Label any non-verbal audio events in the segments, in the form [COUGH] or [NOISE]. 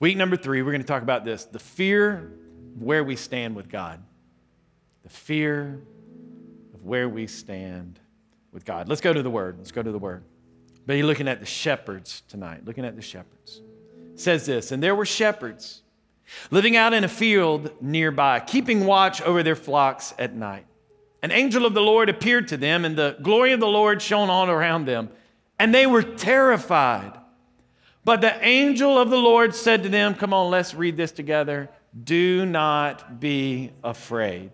Week number three, we're going to talk about this the fear of where we stand with God. The fear of where we stand with God. Let's go to the Word. Let's go to the Word. But you're looking at the shepherds tonight, looking at the shepherds. It says this, and there were shepherds living out in a field nearby, keeping watch over their flocks at night. An angel of the Lord appeared to them, and the glory of the Lord shone all around them, and they were terrified. But the angel of the Lord said to them, Come on, let's read this together. Do not be afraid.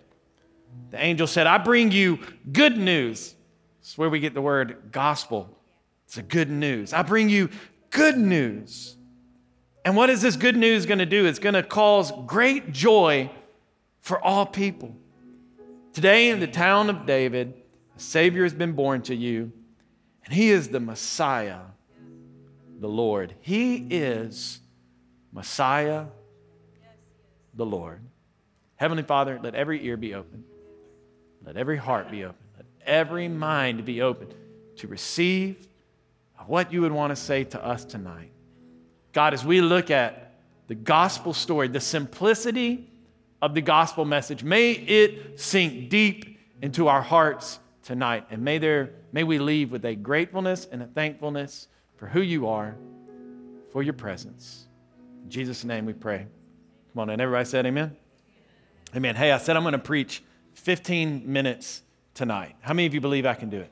The angel said, I bring you good news. It's where we get the word gospel. It's a good news. I bring you good news. And what is this good news going to do? It's going to cause great joy for all people. Today, in the town of David, a Savior has been born to you, and He is the Messiah, the Lord. He is Messiah, the Lord. Heavenly Father, let every ear be open, let every heart be open, let every mind be open to receive what you would want to say to us tonight. God, as we look at the gospel story, the simplicity of the gospel message, may it sink deep into our hearts tonight. And may, there, may we leave with a gratefulness and a thankfulness for who you are, for your presence. In Jesus' name we pray. Come on, and everybody said amen? Amen. Hey, I said I'm going to preach 15 minutes tonight. How many of you believe I can do it?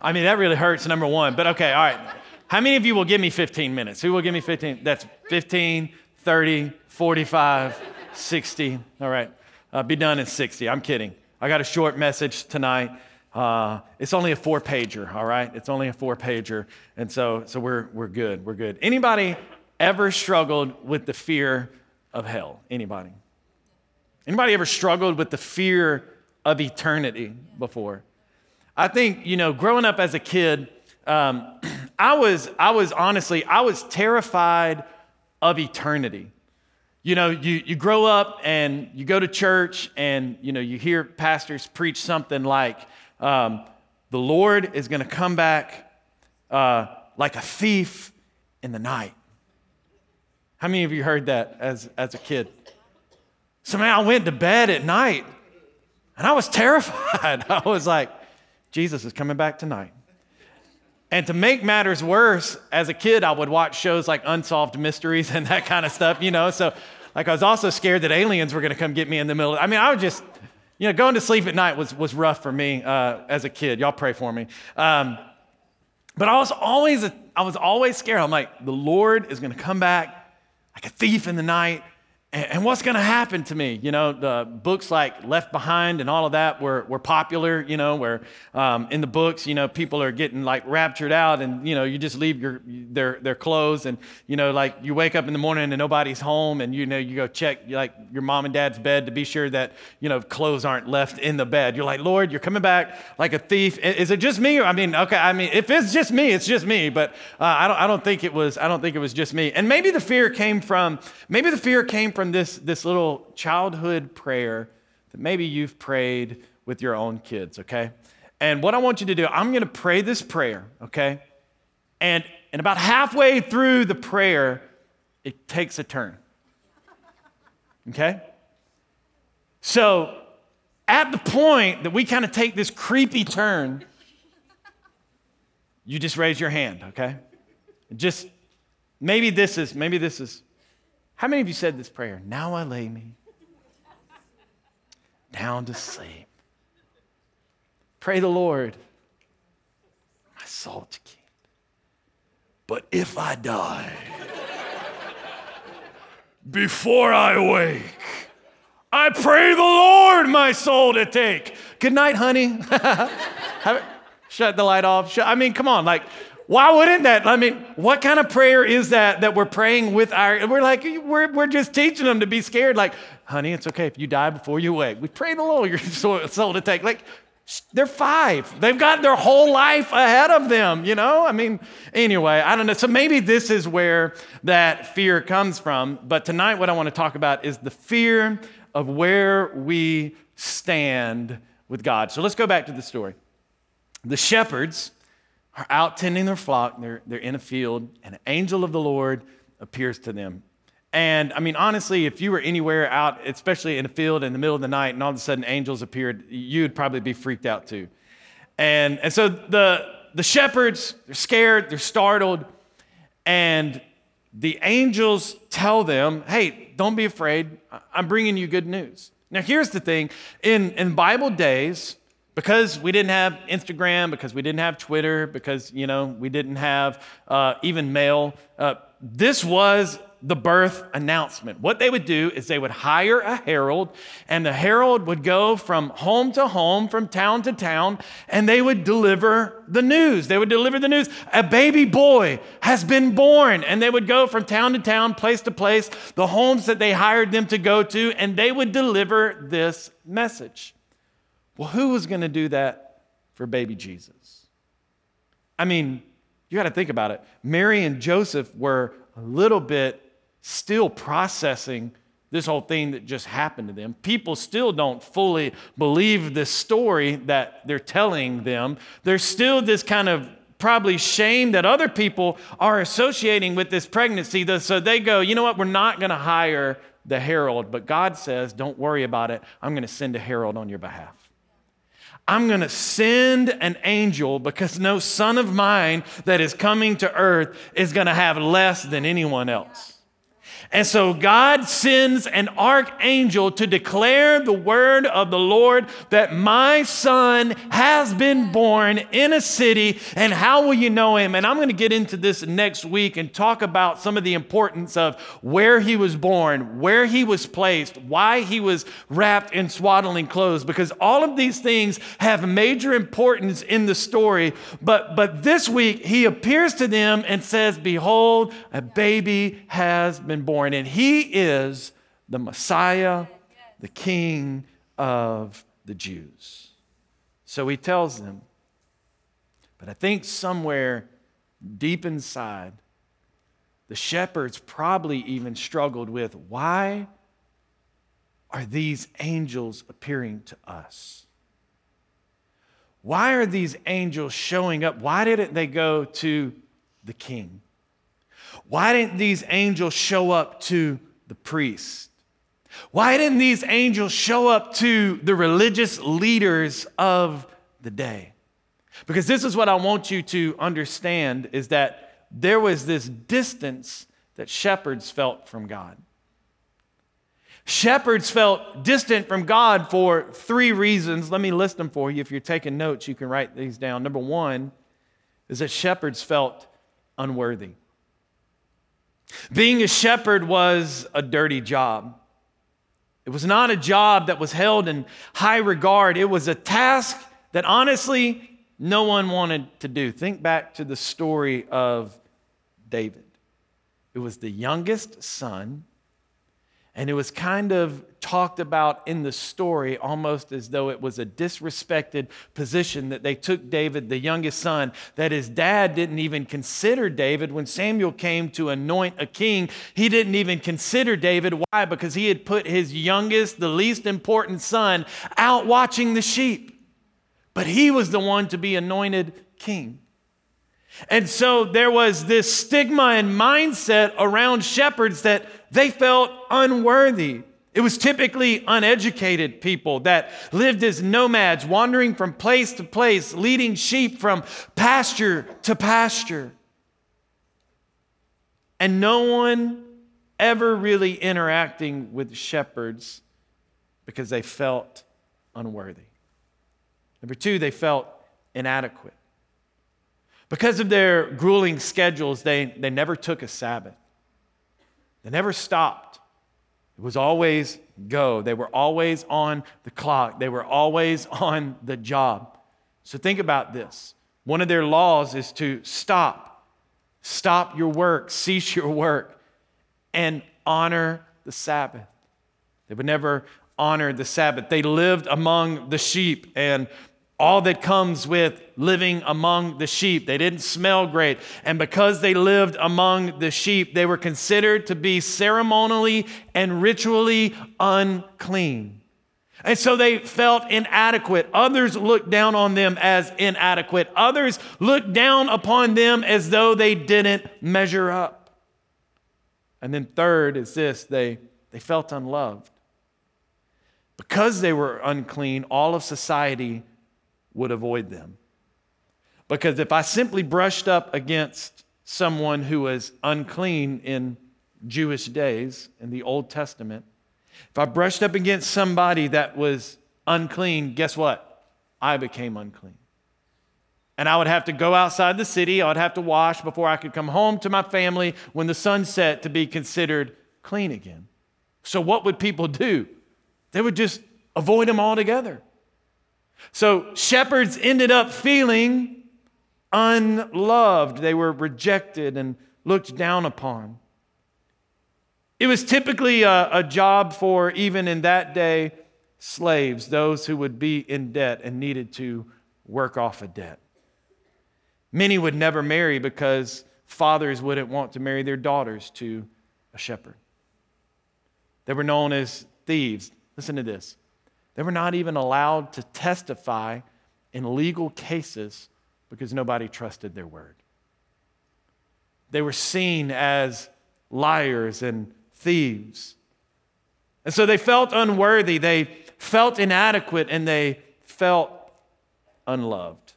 I mean, that really hurts, number one. But okay, all right. How many of you will give me 15 minutes? Who will give me 15? That's 15, 30, 45, 60. All right. Uh, be done in 60. I'm kidding. I got a short message tonight. Uh, it's only a four pager, all right? It's only a four pager. And so, so we're, we're good. We're good. Anybody ever struggled with the fear of hell? Anybody? Anybody ever struggled with the fear of eternity before? I think, you know, growing up as a kid, um, [CLEARS THROAT] I, was, I was honestly, I was terrified of eternity. You know, you, you grow up and you go to church and, you know, you hear pastors preach something like, um, the Lord is going to come back uh, like a thief in the night. How many of you heard that as, as a kid? So, I went to bed at night and I was terrified. [LAUGHS] I was like, Jesus is coming back tonight. And to make matters worse, as a kid, I would watch shows like Unsolved Mysteries and that kind of stuff, you know. So, like, I was also scared that aliens were going to come get me in the middle. I mean, I was just, you know, going to sleep at night was, was rough for me uh, as a kid. Y'all pray for me. Um, but I was always, I was always scared. I'm like, the Lord is going to come back like a thief in the night and what's going to happen to me? You know, the books like Left Behind and all of that were, were popular, you know, where um, in the books, you know, people are getting like raptured out and, you know, you just leave your, their, their clothes and, you know, like you wake up in the morning and nobody's home and, you know, you go check like your mom and dad's bed to be sure that, you know, clothes aren't left in the bed. You're like, Lord, you're coming back like a thief. Is it just me? I mean, okay, I mean, if it's just me, it's just me, but uh, I, don't, I don't think it was, I don't think it was just me. And maybe the fear came from, maybe the fear came from from this, this little childhood prayer that maybe you've prayed with your own kids, okay? And what I want you to do, I'm gonna pray this prayer, okay? And, and about halfway through the prayer, it takes a turn, okay? So at the point that we kind of take this creepy turn, you just raise your hand, okay? Just maybe this is maybe this is how many of you said this prayer? Now I lay me down to sleep. Pray the Lord, my soul to keep. But if I die before I wake, I pray the Lord my soul to take. Good night, honey. [LAUGHS] Shut the light off. I mean, come on, like why wouldn't that? I mean, what kind of prayer is that that we're praying with our, we're like, we're, we're just teaching them to be scared. Like, honey, it's okay if you die before you wake. We pray the Lord your [LAUGHS] soul to take. Like, they're five. They've got their whole life ahead of them, you know? I mean, anyway, I don't know. So maybe this is where that fear comes from. But tonight, what I want to talk about is the fear of where we stand with God. So let's go back to the story. The shepherds are out tending their flock. They're, they're in a field, and an angel of the Lord appears to them. And I mean, honestly, if you were anywhere out, especially in a field in the middle of the night, and all of a sudden angels appeared, you'd probably be freaked out too. And, and so the, the shepherds, they're scared, they're startled, and the angels tell them, hey, don't be afraid. I'm bringing you good news. Now, here's the thing in, in Bible days, because we didn't have Instagram, because we didn't have Twitter, because, you know, we didn't have uh, even mail, uh, this was the birth announcement. What they would do is they would hire a herald, and the herald would go from home to home, from town to town, and they would deliver the news. They would deliver the news. A baby boy has been born, and they would go from town to town, place to place, the homes that they hired them to go to, and they would deliver this message. Well, who was going to do that for baby Jesus? I mean, you got to think about it. Mary and Joseph were a little bit still processing this whole thing that just happened to them. People still don't fully believe the story that they're telling them. There's still this kind of probably shame that other people are associating with this pregnancy. So they go, you know what, we're not going to hire the herald, but God says, don't worry about it. I'm going to send a herald on your behalf. I'm going to send an angel because no son of mine that is coming to earth is going to have less than anyone else. And so God sends an archangel to declare the word of the Lord that my son has been born in a city. And how will you know him? And I'm going to get into this next week and talk about some of the importance of where he was born, where he was placed, why he was wrapped in swaddling clothes, because all of these things have major importance in the story. But, but this week, he appears to them and says, Behold, a baby has been born born, and he is the Messiah, the King of the Jews. So he tells them, but I think somewhere deep inside, the shepherds probably even struggled with why are these angels appearing to us? Why are these angels showing up? Why didn't they go to the king? Why didn't these angels show up to the priest? Why didn't these angels show up to the religious leaders of the day? Because this is what I want you to understand is that there was this distance that shepherds felt from God. Shepherds felt distant from God for three reasons. Let me list them for you. If you're taking notes, you can write these down. Number one is that shepherds felt unworthy. Being a shepherd was a dirty job. It was not a job that was held in high regard. It was a task that honestly no one wanted to do. Think back to the story of David. It was the youngest son and it was kind of talked about in the story almost as though it was a disrespected position that they took David, the youngest son, that his dad didn't even consider David. When Samuel came to anoint a king, he didn't even consider David. Why? Because he had put his youngest, the least important son, out watching the sheep. But he was the one to be anointed king. And so there was this stigma and mindset around shepherds that they felt unworthy. It was typically uneducated people that lived as nomads, wandering from place to place, leading sheep from pasture to pasture. And no one ever really interacting with shepherds because they felt unworthy. Number two, they felt inadequate. Because of their grueling schedules, they, they never took a Sabbath. They never stopped. It was always go. They were always on the clock. They were always [LAUGHS] on the job. So think about this. One of their laws is to stop. Stop your work, cease your work, and honor the Sabbath. They would never honor the Sabbath. They lived among the sheep and all that comes with living among the sheep. They didn't smell great. And because they lived among the sheep, they were considered to be ceremonially and ritually unclean. And so they felt inadequate. Others looked down on them as inadequate. Others looked down upon them as though they didn't measure up. And then, third is this they, they felt unloved. Because they were unclean, all of society would avoid them. Because if I simply brushed up against someone who was unclean in Jewish days in the Old Testament, if I brushed up against somebody that was unclean, guess what? I became unclean. And I would have to go outside the city, I would have to wash before I could come home to my family when the sun set to be considered clean again. So, what would people do? They would just avoid them altogether. So, shepherds ended up feeling unloved. They were rejected and looked down upon. It was typically a, a, job for, even in that day, slaves, those who would be in debt and needed to work off a debt. Many would never marry because fathers wouldn't want to marry their daughters to a shepherd. They were known as thieves. Listen to this. They were not even allowed to testify in legal cases because nobody trusted their word. They were seen as liars and thieves. And so they felt unworthy, they felt inadequate, and they felt unloved.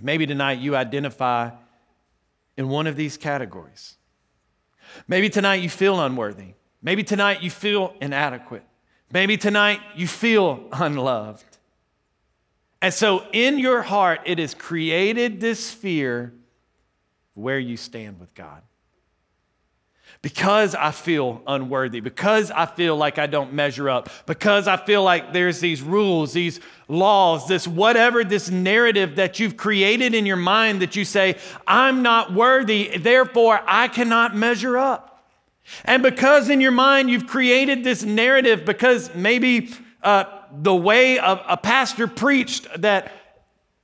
Maybe tonight you identify in one of these categories. Maybe tonight you feel unworthy. Maybe tonight you feel inadequate. Maybe tonight you feel [LAUGHS] unloved. And so in your heart, it has created this fear where you stand with God because I feel unworthy, because I feel like I don't measure up, because I feel like there's these rules, these laws, this whatever, this narrative that you've created in your mind that you say, I'm not worthy, therefore I cannot measure up. And because in your mind you've created this narrative, because maybe uh, the way a, a pastor preached that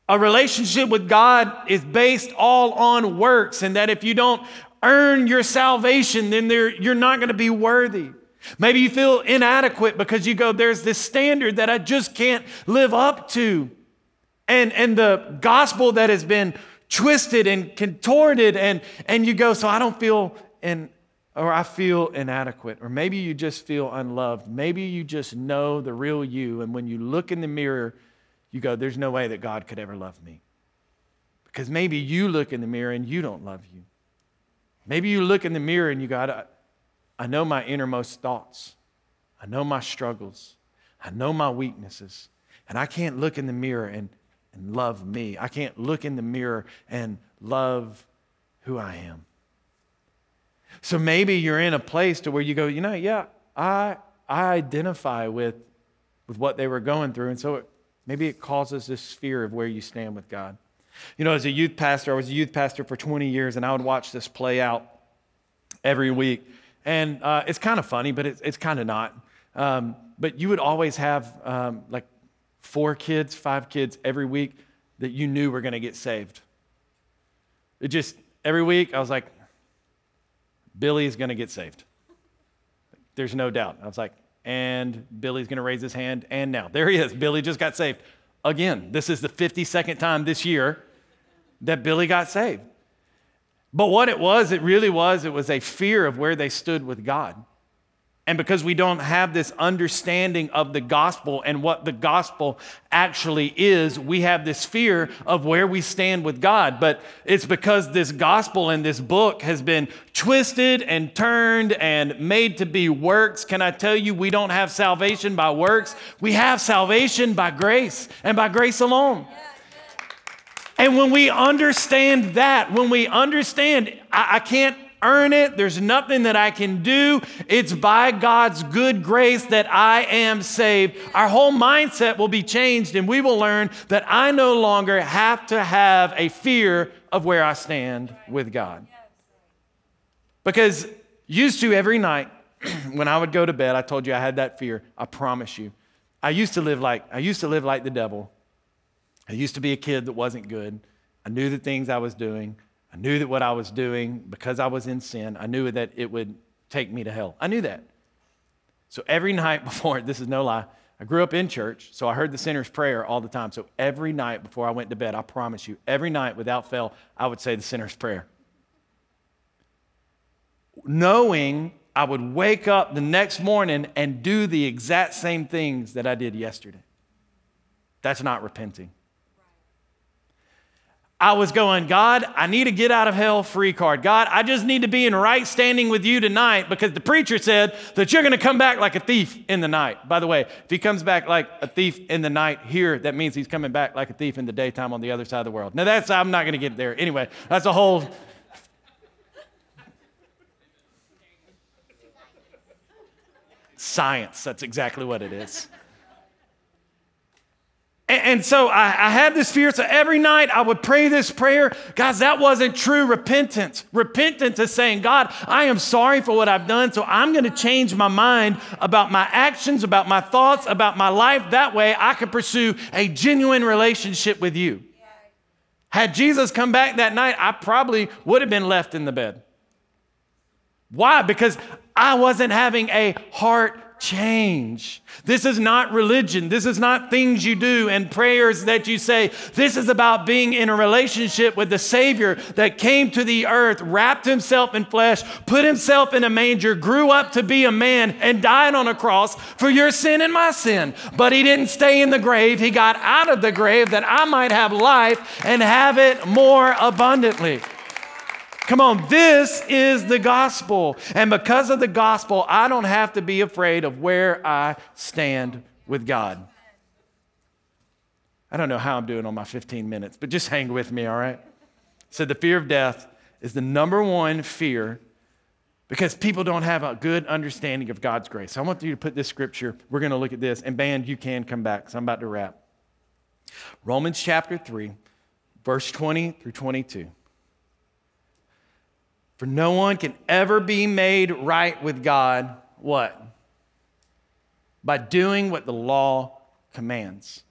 a relationship with God is based all on works, and that if you don't earn your salvation, then you're not going to be worthy. Maybe you feel inadequate because you go, there's this standard that I just can't live up to. And, and the gospel that has been twisted and contorted, and, and you go, so I don't feel in, or I feel inadequate. Or maybe you just feel unloved. Maybe you just know the real you, and when you look in the mirror, you go, there's no way that God could ever love me. Because maybe you look in the mirror and you don't love you. Maybe you look in the mirror and you go, I, I know my innermost thoughts. I know my struggles. I know my weaknesses. And I can't look in the mirror and, and love me. I can't look in the mirror and love who I am. So maybe you're in a place to where you go, you know, yeah, I, I identify with, with what they were going through. And so it, maybe it causes this fear of where you stand with God. You know, as a youth pastor, I was a youth pastor for 20 years, and I would watch this play out every week. And uh, it's kind of funny, but it's, it's kind of not. Um, but you would always have um, like four kids, five kids every week that you knew were going to get saved. It just, every week, I was like, Billy is going to get saved. There's no doubt. I was like, and Billy's going to raise his hand, and now there he is. Billy just got saved. Again, this is the 52nd time this year that Billy got saved. But what it was, it really was, it was a fear of where they stood with God. And because we don't have this understanding of the gospel and what the gospel actually is, we have this fear of where we stand with God. But it's because this gospel and this book has been twisted and turned and made to be works. Can I tell you, we don't have salvation by works? We have salvation by grace and by grace alone. And when we understand that, when we understand, I, I, can't earn it, there's nothing that I can do, it's by God's good grace that I am saved, our whole mindset will be changed and we will learn that I no longer have to have a fear of where I stand with God. Because used to every night [CLEARS THROAT] when I would go to bed, I told you I had that fear, I promise you. I used to live like I used to live like the devil. I used to be a kid that wasn't good. I knew the things I was doing. I knew that what I was doing, because I was in sin, I knew that it would take me to hell. I knew that. So every night [LAUGHS] before, this is no lie, I grew up in church, so I heard the sinner's prayer all the time. So every night before I went to bed, I promise you, every night without fail, I would say the sinner's prayer. Knowing I would wake up the next morning and do the exact same things that I did yesterday. That's not repenting. I was going, God, I need to get out of hell free card. God, I just need to be in right standing with you tonight because the preacher said that you're going to come back like a thief in the night. By the way, if he comes back like a thief in the night here, that means he's coming back like a thief in the daytime on the other side of the world. Now, that's, I'm not going to get there. Anyway, that's a whole. [LAUGHS] Science, that's exactly what it is. And, so I, I, had this fear. So every night I would pray this prayer. Guys, that wasn't true repentance. Repentance is saying, God, I am sorry for what I've done. So I'm going to change my mind about my actions, about my thoughts, about my life. That way I can pursue a genuine relationship with you. Had Jesus come back that night, I probably would have been left in the bed. Why? Because I wasn't having a heart change. This is not religion. This is not things you do and prayers that you say. This is about being in a relationship with the Savior that came to the earth, wrapped himself in flesh, put himself in a manger, grew up to be a man, and died on a cross for your sin and my sin. But he didn't stay in the grave. He got out of the grave that I might have life and have it more abundantly. Come on, this is the gospel. And because of the gospel, I don't have to be afraid of where I stand with God. I don't know how I'm doing on my 15 minutes, but just hang with me, all right? So, the fear of death is the number one fear because people don't have a good understanding of God's grace. So I want you to put this scripture. We're going to look at this. And, band, you can come back because I'm about to wrap. Romans chapter 3, verse 20 through 22. For no one can ever be made right with God, what? By doing what the law commands.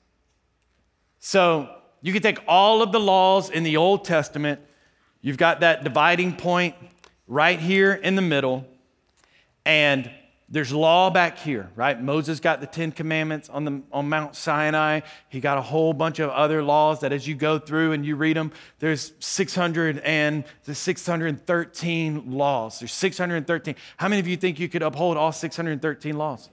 So you can take all of the laws in the Old Testament, you've got that dividing point right here in the middle, and there's law back here, right? Moses got the Ten Commandments on, the, on Mount Sinai. He got a whole bunch of other laws that as you go through and you read them, there's 600 and there's 613 laws. There's 613. How many of you think you could uphold all 613 laws?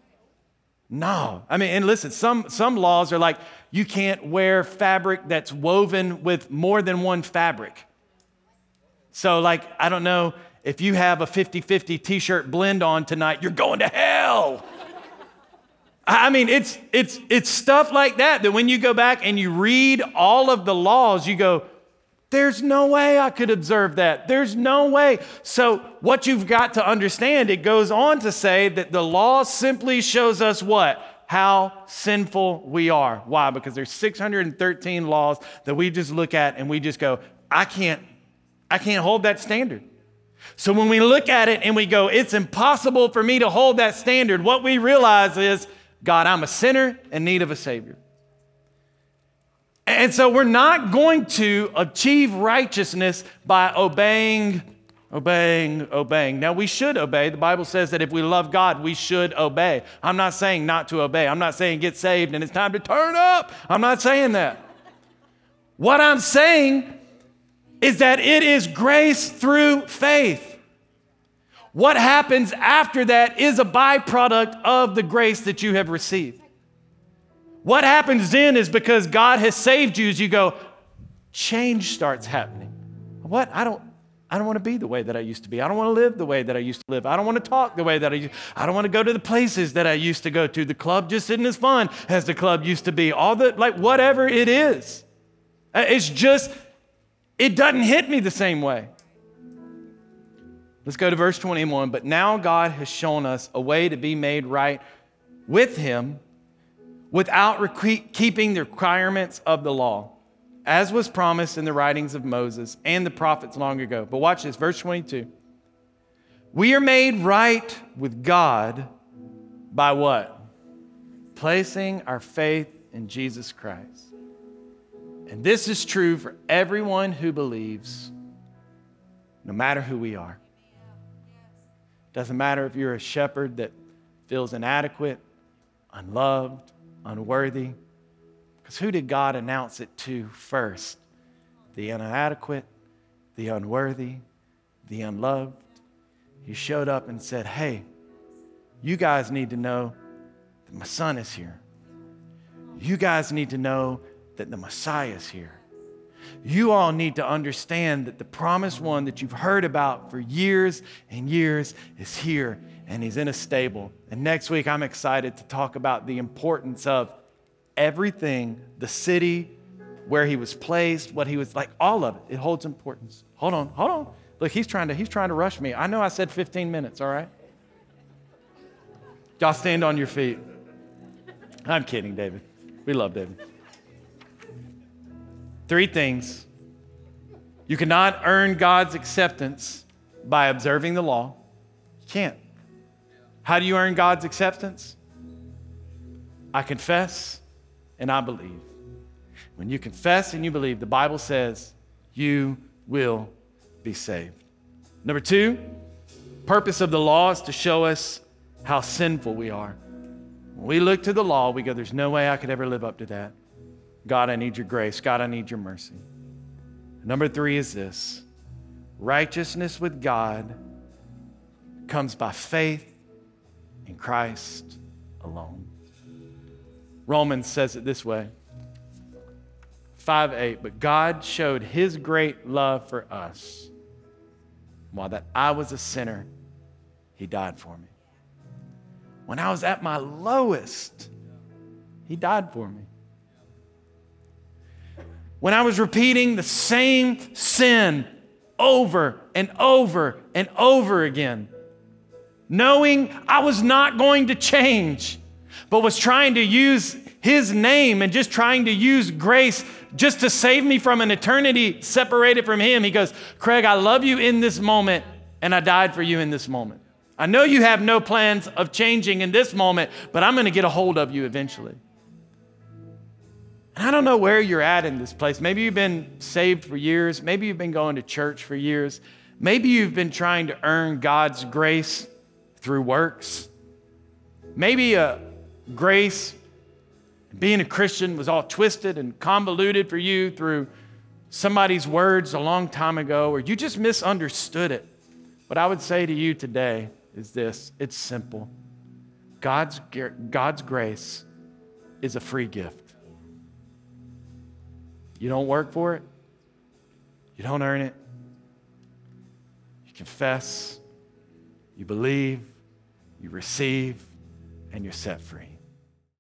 No. I mean, and listen, some, some laws are like you can't wear fabric that's woven with more than one fabric. So, like, I don't know if you have a 50 50 t shirt blend on tonight, you're going to hell. I mean, it's, it's, it's stuff like that that when you go back and you read all of the laws, you go, there's no way I could observe that. There's no way. So, what you've got to understand, it goes on to say that the law simply shows us what? How sinful we are. Why? Because there's 613 laws that we just look at and we just go, I can't, I can't hold that standard. So when we look at it and we go, it's impossible for me to hold that standard, what we realize is, God, I'm a sinner in need of a Savior. And so we're not going to achieve righteousness by obeying, obeying, obeying. Now, we should obey. The Bible says that if we love God, we should obey. I'm not saying not to obey. I'm not saying get saved and it's time to turn up. I'm not saying that. What I'm saying is that it is grace through faith. What happens after that is a byproduct of the grace that you have received. What happens then is because God has saved you, as you go, change starts happening. What? I don't. I don't want to be the way that I used to be. I don't want to live the way that I used to live. I don't want to talk the way that I used. I don't want to go to the places that I used to go to. The club just isn't as fun as the club used to be. All the like whatever it is. Uh, it's just it doesn't hit me the same way. Let's go to verse 21. But now God has shown us a way to be made right with Him without keeping the requirements of the law, as was promised in the writings of Moses and the prophets long ago. But watch this, verse 22. We are made right with God by what? Placing our faith in Jesus Christ. And this is true for everyone who believes, no matter who we are. Doesn't matter if you're a shepherd that feels inadequate, unloved, unworthy. Because who did God announce it to first? The inadequate, the unworthy, the unloved. He showed up and said, Hey, you guys need to know that my son is here. You guys need to know that the Messiah is here. You all need to understand that the promised one that you've heard about for years and years is here and he's in a stable. And next week, I'm excited to talk about the importance of everything, the city, where he was placed, what he was like, all of it. It holds importance. Hold on, hold on. Look, he's trying to, he's trying to rush me. I know I said 15 minutes, all right? Y'all stand on your feet. I'm kidding, David. We love David. Three things. You cannot earn God's acceptance by observing the law. You can't. How do you earn God's acceptance? I confess and I believe. When you confess and you believe, the Bible says you will be saved. Number two, purpose of the law is to show us how sinful we are. When we look to the law, we go, There's no way I could ever live up to that. God, I need your grace. God, I need your mercy. Number three is this righteousness with God comes by faith in Christ alone. Romans says it this way 5 8, but God showed his great love for us. While that I was a sinner, he died for me. When I was at my lowest, he died for me. When I was repeating the same sin over and over and over again, knowing I was not going to change, but was trying to use his name and just trying to use grace just to save me from an eternity separated from him. He goes, Creg, I love you in this moment, and I died for you in this moment. I know you have no plans of changing in this moment, but I'm going to get a hold of you eventually. And I don't know where you're at in this place. Maybe you've been saved for years. Maybe you've been going to church for years. Maybe you've been trying to earn God's grace through works. Maybe a grace, being a Christian, was all twisted and convoluted for you through somebody's words a long time ago, or you just misunderstood it. What I would say to you today is this it's simple God's, God's grace is a free gift. You don't work for it, you don't earn it. You confess, you believe, you receive, and you're set free.